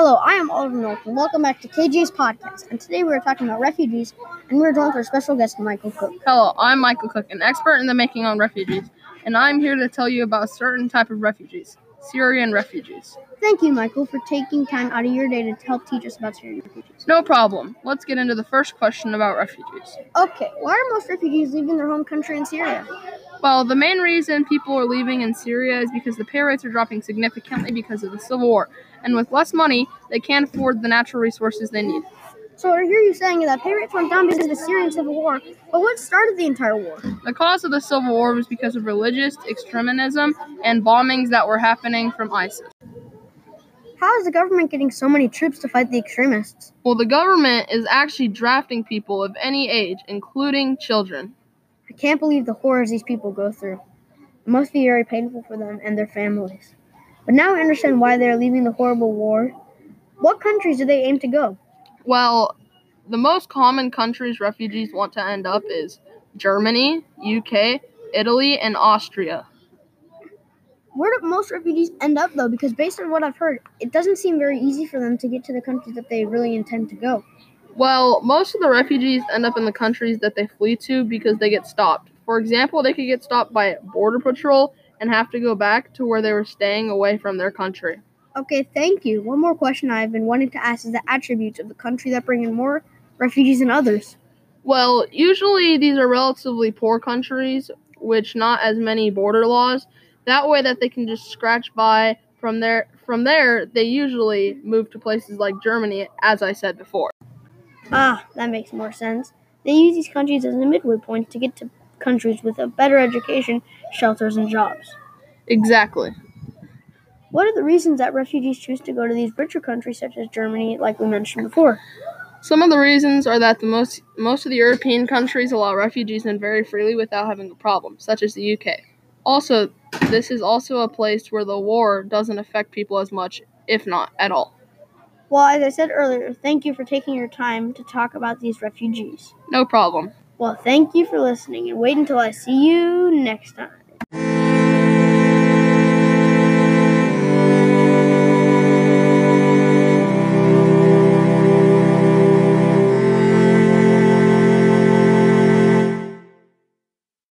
Hello, I am Oliver North, and welcome back to KJ's podcast. And today we are talking about refugees, and we're joined with our special guest, Michael Cook. Hello, I'm Michael Cook, an expert in the making on refugees, and I'm here to tell you about a certain type of refugees, Syrian refugees. Thank you, Michael, for taking time out of your day to help teach us about Syrian refugees. No problem. Let's get into the first question about refugees. Okay, why are most refugees leaving their home country in Syria? Well, the main reason people are leaving in Syria is because the pay rates are dropping significantly because of the civil war, and with less money, they can't afford the natural resources they need. So I hear you saying that pay rates went down because of the Syrian civil war, but what started the entire war? The cause of the civil war was because of religious extremism and bombings that were happening from ISIS. How is the government getting so many troops to fight the extremists? Well, the government is actually drafting people of any age, including children. Can't believe the horrors these people go through. It must be very painful for them and their families. But now I understand why they are leaving the horrible war. What countries do they aim to go? Well, the most common countries refugees want to end up is Germany, UK, Italy, and Austria. Where do most refugees end up, though? Because based on what I've heard, it doesn't seem very easy for them to get to the countries that they really intend to go. Well, most of the refugees end up in the countries that they flee to because they get stopped. For example, they could get stopped by Border Patrol and have to go back to where they were staying away from their country. Okay, thank you. One more question I've been wanting to ask is the attributes of the country that bring in more refugees than others. Well, usually these are relatively poor countries, which not as many border laws. That way that they can just scratch by from there from there they usually move to places like Germany as I said before. Ah, that makes more sense. They use these countries as a midway point to get to countries with a better education, shelters, and jobs. Exactly. What are the reasons that refugees choose to go to these richer countries such as Germany, like we mentioned before? Some of the reasons are that the most most of the European countries allow refugees in very freely without having a problem, such as the UK. Also, this is also a place where the war doesn't affect people as much, if not at all. Well, as I said earlier, thank you for taking your time to talk about these refugees. No problem. Well, thank you for listening and wait until I see you next time.